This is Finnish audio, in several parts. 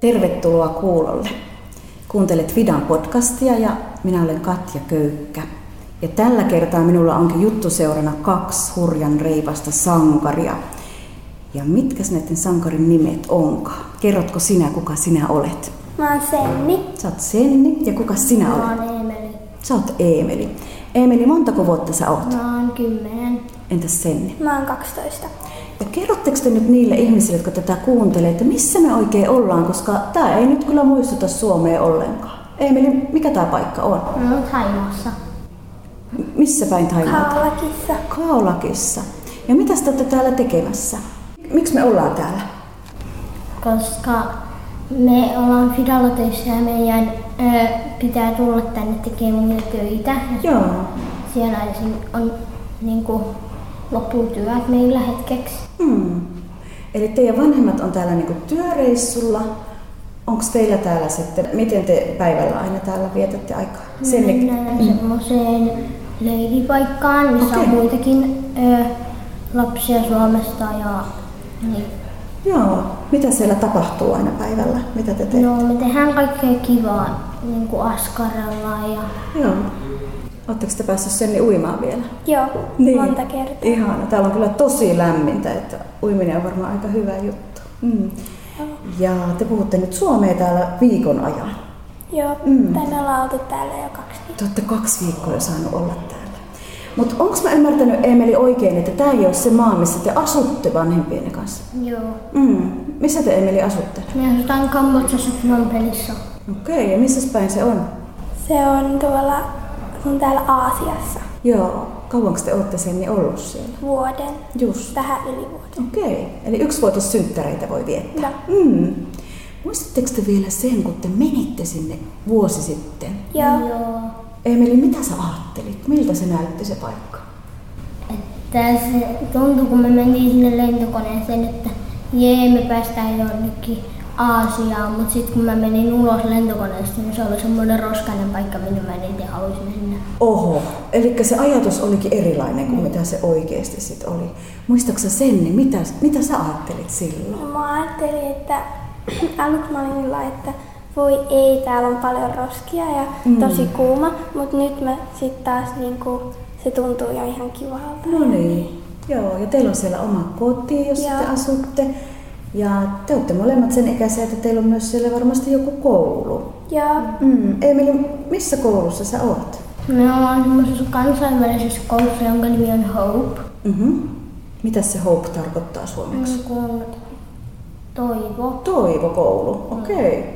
Tervetuloa kuulolle. Kuuntelet Vidan podcastia ja minä olen Katja Köykkä. Ja tällä kertaa minulla onkin juttuseurana kaksi hurjan reipasta sankaria. Ja mitkä näiden sankarin nimet onkaan? Kerrotko sinä, kuka sinä olet? Mä oon Senni. Sä oot Senni ja kuka sinä Mä olet? oon Eemeli. Sä oot Eemeli. Eemeli, montako vuotta sä oot? Mä oon kymmenen. Entäs Senni? Mä oon 12. Ja kerrotteko te nyt niille ihmisille, jotka tätä kuuntelee, että missä me oikein ollaan, koska tämä ei nyt kyllä muistuta Suomea ollenkaan. Eemeli, mikä tämä paikka on? Mä oon Thaimaassa. Missä päin Thaimaata? Kaulakissa. Kaulakissa. Ja mitä te olette täällä tekemässä? Miksi me ollaan täällä? Koska me ollaan Fidalla töissä ja meidän ö, pitää tulla tänne tekemään töitä. Joo. siellä on niinku lopputyöt meillä hetkeksi. Hmm. Eli teidän vanhemmat on täällä niinku työreissulla. Onko teillä täällä sitten, miten te päivällä aina täällä vietätte aikaa? Me mennään semmoiseen leiripaikkaan, missä on Okei. muitakin ö, lapsia Suomesta ja niin. Joo. Mitä siellä tapahtuu aina päivällä? Mitä te teette? No me tehdään kaikkea kivaa, niin kuin askarella ja... Joo. Oletteko te päässyt sen uimaan vielä? Joo, monta kertaa. Ihana. Täällä on kyllä tosi lämmintä, että uiminen on varmaan aika hyvä juttu. Mm. Ja te puhutte nyt suomea täällä viikon ajan. Joo, Mm. tai me ollaan oltu täällä jo kaksi viikkoa. Te olette kaksi viikkoa jo saanut olla täällä. Mutta onko mä ymmärtänyt Emeli oikein, että tämä ei ole se maa, missä te asutte vanhempienne kanssa? Joo. Mm. Missä te Emeli asutte? Me asutaan Kambodsassa Phnom. Okei, ja missä päin se on? Se on tuolla, on täällä Aasiassa Joo. Kauanko te olette sen ollut siellä? vuoden, Just. vähän yli vuoden. Okei, eli yksivuotissynttäreitä voi viettää. Joo. Mm. Muistatteko te vielä sen, kun te menitte sinne vuosi sitten? Joo, Joo. Emeli, mitä sä ajattelit? Miltä se näytti se paikka? Että se tuntui, kun me mentiin sinne lentokoneeseen, että jee, me päästään jonnekin Aasiaan, mutta sitten kun mä menin ulos lentokoneesta, niin se oli semmoinen roskainen paikka, minne mä en itse haluaisin mennä. Oho, eli se ajatus olikin erilainen kuin mitä se oikeasti sit oli. Muistaaksä sen, niin mitä, mitä sä ajattelit silloin? mä ajattelin, että aluksi mä olin sillä, että voi ei, täällä on paljon roskia ja Mm. tosi kuuma, mutta nyt mä sit taas niinku, se tuntuu jo ihan kivalta. No niin, joo, ja teillä on siellä oma koti, jossa Joo. te asutte. Ja te olette molemmat sen ikäisiä, että teillä on myös siellä varmasti joku koulu. Joo, Mm. Emeli, missä koulussa sä oot? Me ollaan semmoisessa kansainvälisessä koulussa, jonka nimi on Hope. Mm-hmm. Mitä se Hope tarkoittaa suomeksi? Mm, toivo. Toivokoulu, okei. Okay.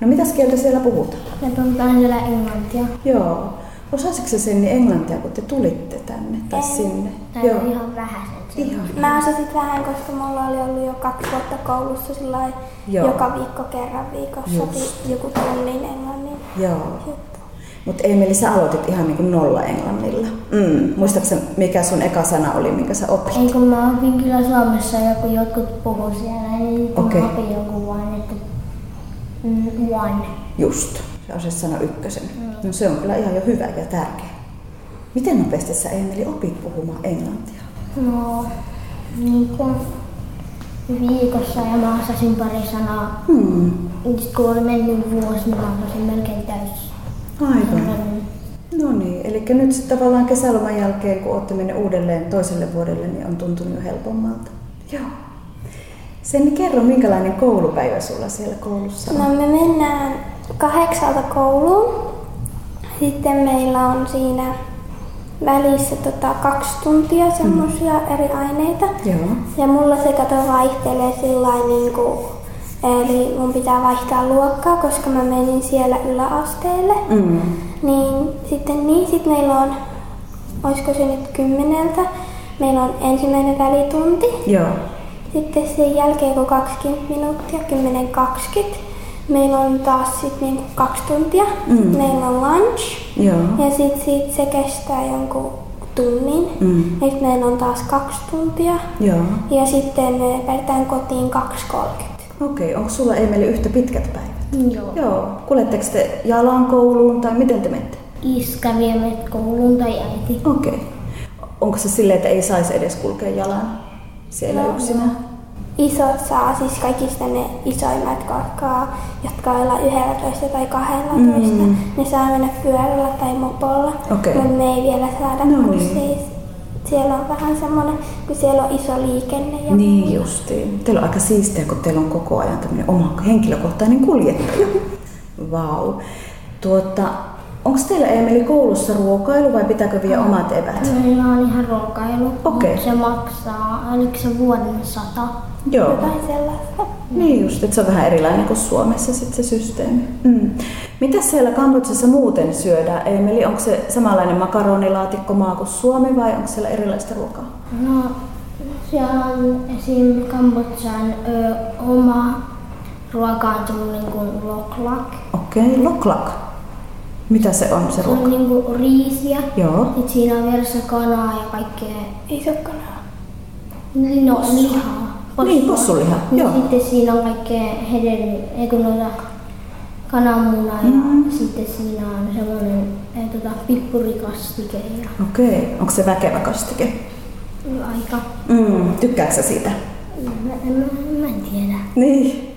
No mitäs kieltä siellä puhutaan? Me puhutaan siellä englantia. Joo. Osasitko sen englantia, kun te tulitte tänne tai En. sinne? Tai ihan vähäsen sen. Ihan. Mä osasin vähän, koska mulla oli ollut jo kaksi vuotta koulussa sillä joka viikko kerran viikossa Just. joku tunnin englannin Joo. juttu. Mutta Emeli, sä aloitit ihan niin kuin nolla englannilla. Mm. Muistaaksä, mikä sun eka sana oli, minkä sä opit? Ei kun mä opin kyllä Suomessa ja kun jotkut puhuu siellä, niin Okei. mä opin jonkun vain, että mm, one. Just. Sä osasit sanoa ykkösen. No se on kyllä ihan jo hyvä ja tärkeä. Miten nopeasti sä Emeli opit puhumaan englantia? No, niin kuin viikossa ja mä osasin pari sanaa. Hmm. Sitten kun oli mennyt vuosi, niin mä osasin melkein täysin. Aivan. No niin, eli nyt sitten tavallaan kesäloman jälkeen, kun olette menneet uudelleen toiselle vuodelle, niin on tuntunut jo helpommalta. Joo. Sen kerro, minkälainen koulupäivä sulla siellä koulussa on? No me mennään kahdeksalta kouluun. Sitten meillä on siinä välissä tota, kaksi tuntia semmoisia eri aineita. Joo. Ja mulla se kato vaihtelee sillä niin kuin, eli mun pitää vaihtaa luokkaa, koska mä menin siellä yläasteelle. Mm. Niin sitten niin, sit meillä on, olisiko se nyt kymmeneltä, meillä on ensimmäinen välitunti. Joo. Sitten sen jälkeen, kun 20 minuuttia, 10-20, meillä on taas sit niinku kaksi tuntia. Mm. Meillä on lunch. Joo. Ja sitten sit se kestää jonkun tunnin. Mm. Sit meillä on taas kaksi tuntia. Joo. Ja sitten me päästään kotiin 2.30. Okei, onko sulla Emeli yhtä pitkät päivät? Joo. Joo. Kuljetteko te jalan kouluun tai miten te menette? Iskä vie meidät kouluun tai äiti. Okei. Onko se silleen, että ei saisi edes kulkea jalan siellä No, yksinään? isot saa, siis kaikista ne isoimmat koska, jotka olla 11 tai 12, mm. ne saa mennä pyörällä tai mopolla, Okei. mutta me ei vielä saada, No niin. siis siellä on vähän semmoinen, kun siellä on iso liikenne. Ja Niin justiin. Teillä on aika siistiä, kun teillä on koko ajan tämmöinen oma henkilökohtainen kuljettaja. Vau. Tuota, onko teillä Emeli koulussa ruokailu vai pitääkö vielä omat evät? Meillä on ihan ruokailu, mutta se maksaa, oliko se vuoden sata? Joo. Jotain sellaista. Niin just, että se on vähän erilainen kuin Suomessa sit se systeemi. Mm. Mitä siellä Kambodsassa muuten syödään? Emeli, onko se samanlainen makaronilaatikko maa kuin Suomi vai onko siellä erilaista ruokaa? No, siellä on esim. Kambodjan ö, oma ruoka on semmoinen kuin loklak. Okei, okay, loklak. Mitä se on se Se ruoka? on niinku riisiä. Joo. Sitten siinä on vieressä kanaa ja kaikkea, Ei se ole kanaa. no lihaa. Niin, possulihaa, Niin joo. Sitten siinä on kaikkea hedelmiä, eikö noita kananmunaa ja Mhm. sitten siinä on semmoinen eh, tota, pippurikastike ja Okei, onko se väkevä kastike? aika, Mm. Tykkäätkö sä siitä? mä, mä, mä en tiedä. Niin.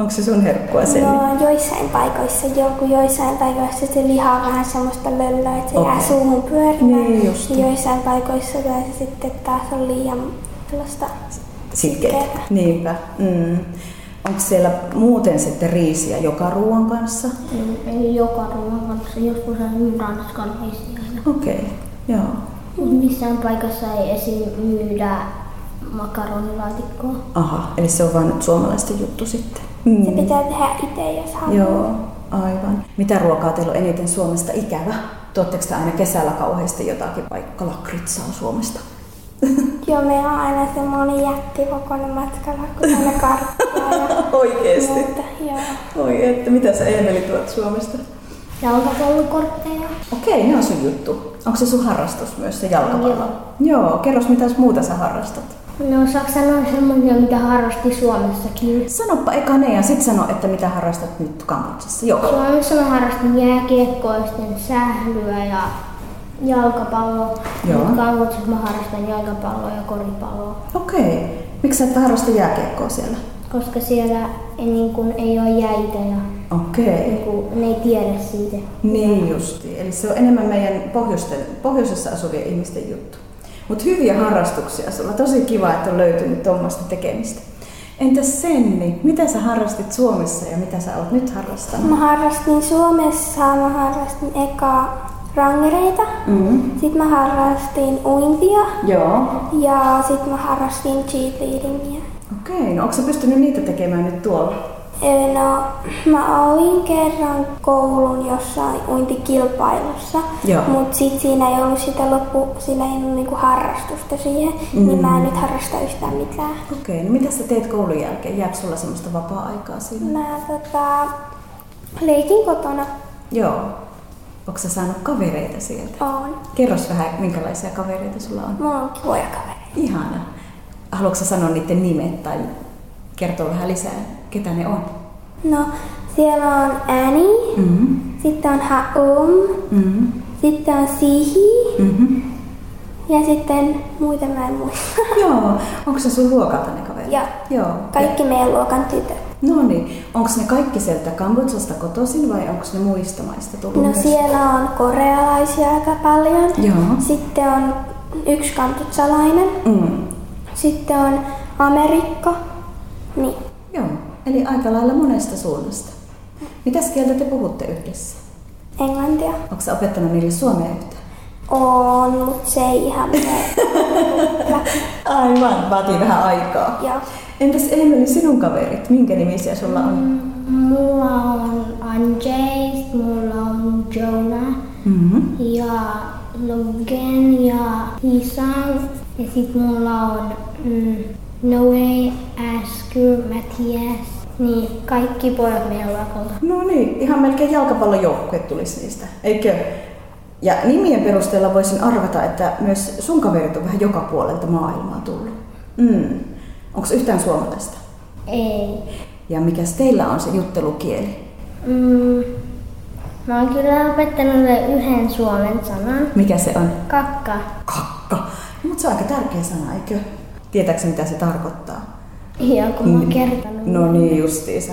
Onko se sun herkkua sen? No joissain paikoissa, joku joissain paikoissa se liha on vähän semmoista löllöä, että se Okei. jää suuhun pyörimään. Niin just. Ja joissain paikoissa taas sitten taas on liian sellaista sitkeää. Niinpä. Mm. Onko siellä muuten sitten riisiä joka ruoan kanssa? Ei- Ei joka ruoan kanssa, joskus on ranskan aina. Okei, okay. joo. Missään paikassa ei esim. myydä makaronilaatikkoa. Aha, eli se on vaan nyt suomalaisten juttu sitten. Mm. Se pitää tehdä itse, jos haluaa. Joo, aivan. Mitä ruokaa teillä on eniten Suomesta ikävä? Tuotteko te aina kesällä kauheasti jotakin, vaikka lakritsaa Suomesta? Joo, meillä on aina semmoinen jättikokoinen matkalla, kun aina karttia ja Oikeesti? muuta. Joo. Oi, että mitä sä Eemeli tuot Suomesta? Jalkapallokortteja. Okei, ne on sun juttu. Onko se sun harrastus myös se jalkapallo? Joo. Joo, kerros mitä muuta sä harrastat. No saako sanoa semmoisia, mitä harrasti Suomessakin? Sanoppa eka ne ja sit sano, että mitä harrastat nyt Kambodsassa. Joo. Suomessa mä harrastin jääkiekkoa, sitten sählyä ja jalkapalloa. Joo. Kambodsassa mä harrastan jalkapalloa ja koripalloa. Okei. Miksi sä et harrasta jääkiekkoa siellä? Koska siellä ei, niin kun, ei ole jäitä ja Okei. niin kun, ne ei tiedä siitä. Niin justi. Eli se on enemmän meidän pohjoisten, pohjoisessa asuvien ihmisten juttu. Mutta hyviä harrastuksia sulla. Tosi kiva, että on löytynyt tuommoista tekemistä. Entäs Senni, mitä sä harrastit Suomessa ja mitä sä oot nyt harrastanut? Mä harrastin Suomessa, mä harrastin eka rangereita. Mm. Sitten mä harrastin uintia Joo. ja sitten mä harrastin cheerleadingia. Okei, no onko sä pystynyt niitä tekemään nyt tuolla? No, mä olin kerran koulun jossain uintikilpailussa, Joo. mutta sit siinä ei ollut sitä loppu, siinä ei ollut niinku harrastusta siihen, mm. niin mä en nyt harrasta yhtään mitään. Okei, no mitä sä teet koulun jälkeen? Jääkö sulla semmoista vapaa-aikaa siinä? Mä tota, leikin kotona. Joo. Onko sä saanut kavereita sieltä? On. Kerros vähän, minkälaisia kavereita sulla on. Mulla on kivoja kavereita. Ihana. Haluatko sä sanoa niiden nimet tai kertoa vähän lisää, ketä ne on? No, siellä on Annie, Mm-hmm. sitten on Haum, Mm-hmm. sitten on Sihi Mm-hmm. ja sitten muita mä en muista. Joo. Onko se sun luokalta ne kaverit? Joo. Joo. Kaikki meidän luokan tytöt. No niin. Onko ne kaikki sieltä Kambodsasta kotoisin vai onko ne muista maista tullut No myös? siellä on korealaisia aika paljon. Joo. Sitten on yksi kamputsalainen. Mm. Sitten on Amerikka. Niin. Joo. Eli aika lailla monesta suunnasta. Mitäs kieltä te puhutte yhdessä? Englantia. Onko sä opettanut niille suomea yhtään? On, mutta se ei ihan mene. Aivan, vaatii vähän aikaa. Joo. Entäs Emeli, sinun kaverit, minkä nimisiä sulla on? Mulla on sit mulla on Jonah Mm-hmm. ja Logan ja Hisam. Ja sit mulla on mm, Noe, Askur, Matthias. Niin, kaikki pojat meidän luokalta. No niin, ihan melkein jalkapallojoukkue tulisi niistä, eikö? Ja nimien perusteella voisin arvata, että myös sun kaverit on vähän joka puolelta maailmaa tullut. Mm. Onko yhtään suomalaista? Ei. Ja mikäs teillä on se juttelukieli? Mm, mä oon kyllä opettanut yhden suomen sanan. Mikä se on? Kakka. Kakka. Mutta se on aika tärkeä sana, eikö? Tietääksä mitä se tarkoittaa? Ja kun mä oon kertonut. No niin justiinsa.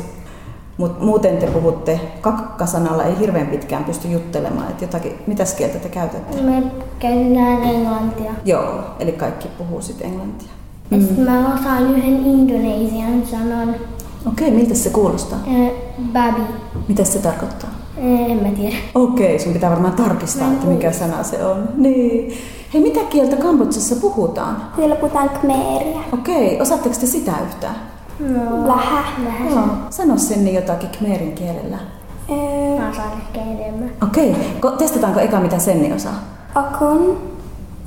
Mutta muuten te puhutte kakkasanalla, ei hirveän pitkään pysty juttelemaan. Et jotakin, mitäs kieltä te käytätte? Me käytetään englantia. Joo, eli kaikki puhuu sitten englantia. Sit mä osaan yhden indonesian sanan. Okei, miltä se kuulostaa? Äh, babi. Mitä se tarkoittaa? Äh, en mä tiedä. Okei, sun pitää varmaan tarkistaa, että mikä sana se on. Niin. Hei, mitä kieltä Kambodsassa puhutaan? Siellä puhutaan khmeria. Okei, osaatteko te sitä yhtään? No, Vähän. vähän. Joo, sano sen jotakin khmerin kielellä. Öö, Mä osaan ehkä enemmän. Okei, ko- testataanko eka mitä Senni osaa? akun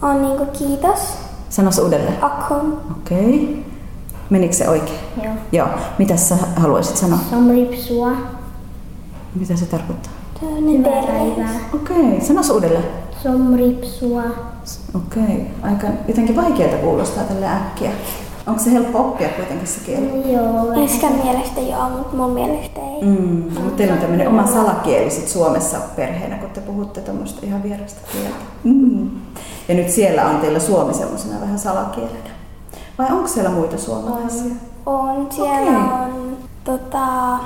on niinku kiitos. Sano se uudelleen. Akun. Okei. Menikö se oikein? Joo. Joo. Mitä sä haluaisit sanoa? Somripsua. Mitä se tarkoittaa? Tällainen terveys. päivää. Okei, sano se uudelleen. Somripsua. Okei, aika jotenkin vaikealta kuulostaa tälle äkkiä. Onko se helppo oppia kuitenkin se kieli? Joo. Iskän mielestä joo, mutta mun mielestä ei. Mm, mutta teillä on tämmöinen oma salakieli sit Suomessa perheenä, kun te puhutte tuommoista ihan vierasta kieltä. Mm. Ja nyt siellä on teillä suomi semmoisena vähän salakielenä. Vai onko siellä muita suomalaisia? On, siellä Okei. on tota,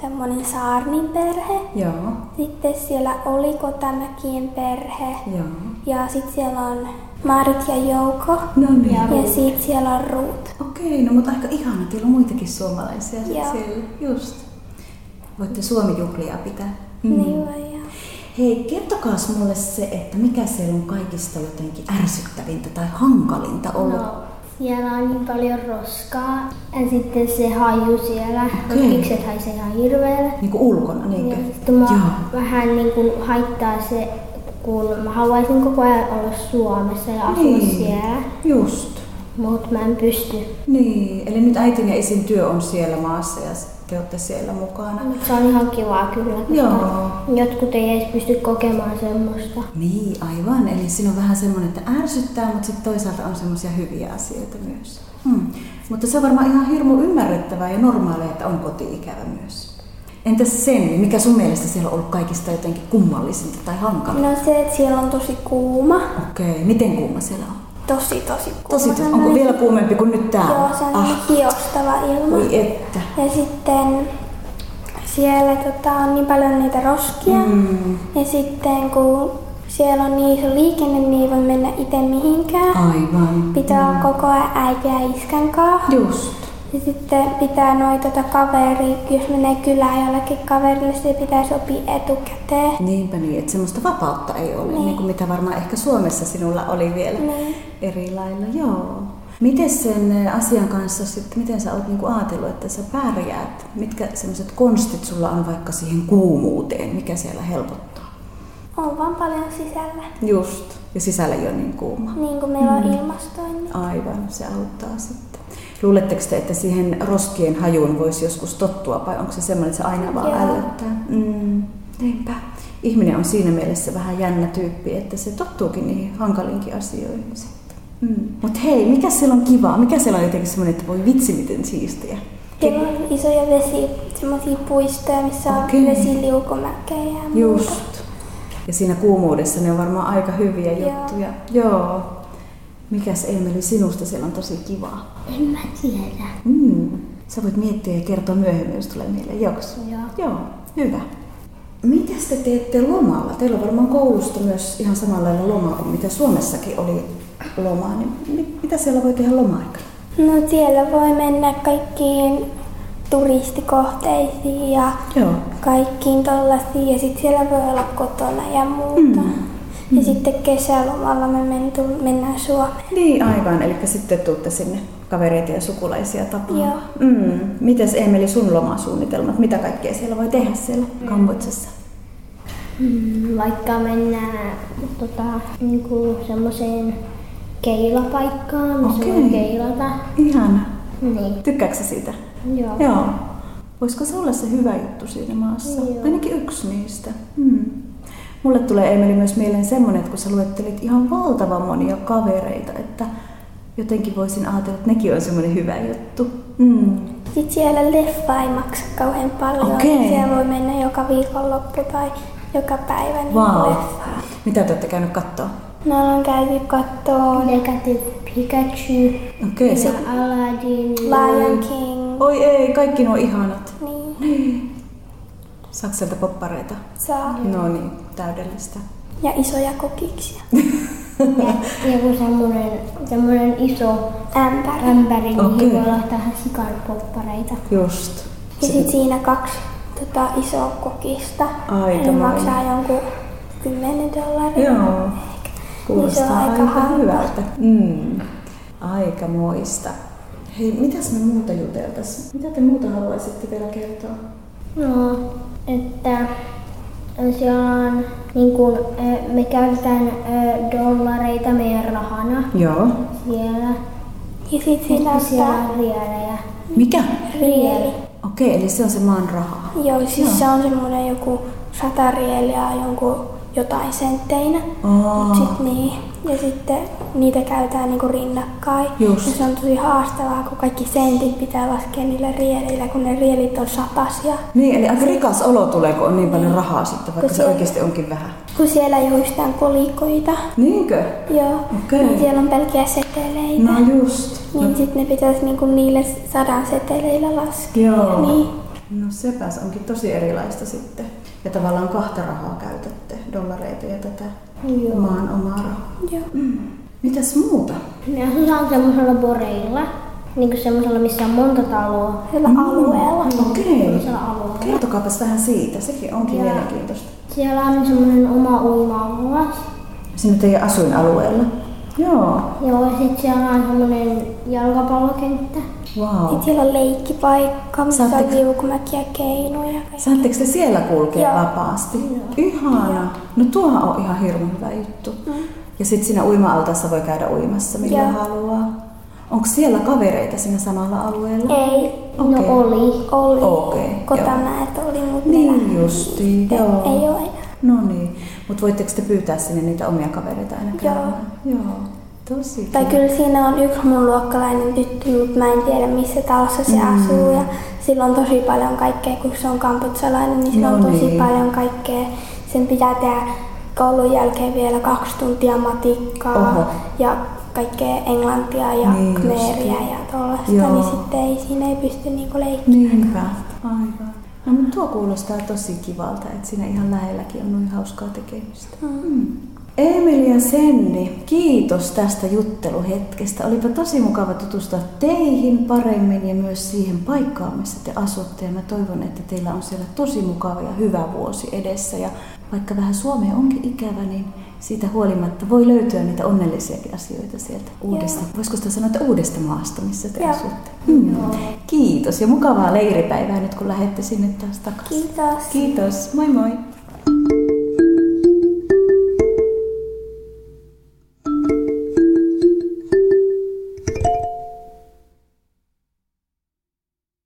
semmoinen Saarnin perhe. Joo, Sitten siellä oli Kotamäkien perhe. joo. Ja sitten siellä on Marit ja Jouko. No niin. Ja sitten siellä on Ruut. Okei, no mutta aika ihana, teillä on muitakin suomalaisia sit Joo. siellä. Just. Voitte suomijuhlia pitää. Niin vai joo. Hei, kertokaas mulle se, että mikä siellä on kaikista jotenkin ärsyttävintä tai hankalinta ollut. No, siellä on niin paljon roskaa. Ja sitten se haju siellä. Okei. Roskikset haisee ihan hirveelle. Niin kuin ulkona, Ja niinkö? sitten mua Joo. vähän niin kuin haittaa se, kun mä haluaisin koko ajan olla Suomessa ja asua Niin. siellä. Just. Mutta mä en pysty. Niin, eli nyt äitin ja isin työ on siellä maassa ja te olette siellä mukana. Mut se on ihan kivaa kyllä, Joo. jotkut ei edes pysty kokemaan semmoista. Niin, aivan. Eli siinä on vähän semmoinen, että ärsyttää, mutta sitten toisaalta on semmoisia hyviä asioita myös. Hmm. Mutta se on varmaan ihan hirmu ymmärrettävää ja normaalia, että on koti-ikävä myös. Entäs sen, mikä sun mielestä siellä on ollut kaikista jotenkin kummallisinta tai hankalinta? No se, että siellä on tosi kuuma. Okei, miten kuuma siellä on? Tosi, tosi kuuma. Tosi, onko Semmoinen- vielä kuumempi kuin nyt täällä? Joo, se on ah. hiostava ilma. Oi että. Ja sitten siellä tota, on niin paljon niitä roskia. Mm. Ja sitten kun siellä on niin iso liikenne, niin ei voi mennä itse mihinkään. Aivan. Pitää olla koko ajan äiti ja iskän kanssa. Just. Ja sitten pitää noin tota kaveri, jos menee kylään jollekin kaverille, se pitää sopia etukäteen. Niinpä niin, että semmoista vapautta ei ole, niin. Niin. kuin mitä varmaan ehkä Suomessa sinulla oli vielä Niin. eri lailla. Joo. Miten sen asian kanssa sitten, miten sä oot niinku ajatellut, että sä pärjäät? Mitkä semmoiset konstit sulla on vaikka siihen kuumuuteen, mikä siellä helpottaa? On vaan paljon sisällä. Just. Ja sisällä ei ole niin kuuma. Niin kuin meillä on ilmastointi. Aivan, se auttaa sitten. Luuletteko te, että siihen roskien hajuun voisi joskus tottua, vai onko se semmoinen, että se aina vaan Joo. ällöttää? Mm, niinpä. Ihminen on siinä mielessä vähän jännä tyyppi, että se tottuukin niihin hankalinkin asioihin sitten. Mm. Mutta hei, mikä siellä on kivaa? Mikä siellä on jotenkin semmoinen, että voi vitsi miten siistiä? Siellä on isoja vesi, semmoisia puistoja, missä on Okei. vesiliukumäkejä ja muuta. Just. Ja siinä kuumuudessa ne on varmaan aika hyviä Joo. juttuja. Joo. Mikäs Emeli sinusta siellä on tosi kivaa? En mä tiedä. Mm. Sä voit miettiä ja kertoa myöhemmin, jos tulee mieleen. Joks? Joo. Joo, hyvä. Mitäs te teette lomalla? Teillä on varmaan koulusta myös ihan samalla lailla loma kuin mitä Suomessakin oli lomaa. Niin mit- mitä siellä voi tehdä loma-aikana? No siellä voi mennä kaikkiin turistikohteisiin ja Joo. kaikkiin tollasiin ja sitten siellä voi olla kotona ja muuta. Mm. Ja sitten kesälomalla me men, tull- mennään Suomeen. Niin aivan, eli sitten tuutte sinne kavereita ja sukulaisia tapaamaan. Joo. Mm. Mites Emeli sun lomasuunnitelmat? Mitä kaikkea siellä voi tehdä siellä Kambodsassa? Mm, Vaikka mennään tota, niinku semmoiseen keilapaikkaan, missä Okei. voi keilata. Ihana. Niin. Tykkääksä siitä? Joo. Joo. Voisiko se olla se hyvä juttu siinä maassa? Joo. Ainakin yksi niistä. Hmm. Mulle tulee Emeli myös mieleen semmoinen, että kun sä luettelit ihan valtavan monia kavereita, että jotenkin voisin ajatella, että nekin on semmoinen hyvä juttu. Hmm. Sitten siellä leffa ei maksa kauhean paljon. Okei. Siellä voi mennä joka viikonloppu tai joka päivä niin Wow. leffaan. Mitä te olette käynyt katsoa? Me ollaan käyty kattoo Negative Pikachu, Okei, se... Aladdin. Lion King. Oi ei, kaikki nuo ihanat. Niin, Saako sieltä poppareita? saa. No niin, täydellistä. Ja isoja kokiksia. Ja joku semmonen, semmonen iso Ämpäri. ämpäri, mihin Okei. voi laittaa ihan sikan poppareita. Just. Ja sit siinä kaksi tota, isoa kokista. Aika moinen. maksaa jonkun 10 dollaria. Joo. Kuulostaa Niin se on aika aika, hyvältä. Mm. Aika moista. Hei, mitäs me muuta juteltais? Mitä te muuta haluaisitte vielä kertoa? No, että siellä on, niin kun, me käytetään dollareita meidän rahana Joo. siellä. Ja sit siinä on Sitten siellä on rielejä. Mikä? rieli. Okei, eli se on se maan raha. Joo, siis Joo. se on semmonen joku sata rieliä jonkun jotain sentteinä. Mut sit niin. Ja sitten niitä käytetään niinku rinnakkain. Just. Ja se on tosi haastavaa, kun kaikki sentit pitää laskea niillä rieleillä, kun ne rielit on satasia. Niin, eli aika rikas olo tulee, kun on niin paljon rahaa sitten, vaikka Kun se siellä- oikeasti onkin vähän. Kun siellä ei ole yhtään kolikoita. Niinkö? Joo. Okei. Niin siellä on pelkkiä seteleitä. No just. Niin sit ne pitäisi niinku niille sadan seteleillä laskea. Joo. Niin. No sepäs onkin tosi erilaista sitten. Ja tavallaan kahta rahaa käytätte, dollareita ja tätä Joo. maan omaa rahaa. Joo. Mitäs muuta? Me asutaan semmoisella boreilla, niin kuin semmoisella, missä on monta taloa. Sillä alueella. Okei. Semmoisella alueella. Kertokaapas vähän siitä, sekin onkin Joo. mielenkiintoista. Siellä on semmoinen oma uima-allas. Sinne teidän asuinalueella. Joo. Joo, ja sitten siellä on semmoinen jalkapallokenttä. Wow. Sitten siellä on leikkipaikka, missä on Saatteko- liukumäkiä, keinuja. kaikkea. Saatteko te siellä kulkea Joo. vapaasti? Ihana. No tuohan on ihan hirveän hyvä juttu. Ja sitten siinä uima-altaassa voi käydä uimassa milloin Mm. Joo. haluaa. Onko siellä kavereita siinä samalla alueella? Ei, No Okei. oli. oli. Okei, Kotamäet oli, mutta Niin justiin, joo. ei ole enää. No niin, mutta voitteko te pyytää sinne niitä omia kavereita aina Joo. Joo. Tosi Tai kiva. kyllä siinä on yksi mun luokkalainen tyttö, mutta mä en tiedä missä talossa se mm. asuu. Ja sillä on tosi paljon kaikkea, kun se on kamputsalainen, niin sillä No on tosi niin. paljon kaikkea. Sen pitää tehdä koulun jälkeen vielä kaksi tuntia matikkaa Oho. ja kaikkea englantia ja Niin kmeeriä ja tollaista, Joo. niin sitten ei, siinä ei pysty niinku leikkimään. Niinpä, aivan. No mutta tuo kuulostaa tosi kivalta, että siinä ihan lähelläkin on noin hauskaa tekemistä. Mm. Emeli ja Senni, kiitos tästä jutteluhetkestä. Olipa tosi mukava tutustua teihin paremmin ja myös siihen paikkaan, missä te asutte. Ja mä toivon, että teillä on siellä tosi mukava ja hyvä vuosi edessä. Ja vaikka vähän Suomea onkin ikävä, niin siitä huolimatta voi löytyä niitä onnellisiakin asioita sieltä uudesta. Voisiko sitä sanoa, että uudesta maasta, missä te Joo. asutte? Mm. Kiitos ja mukavaa leiripäivää nyt kun lähdette sinne taas takaisin. Kiitos. Kiitos, moi moi!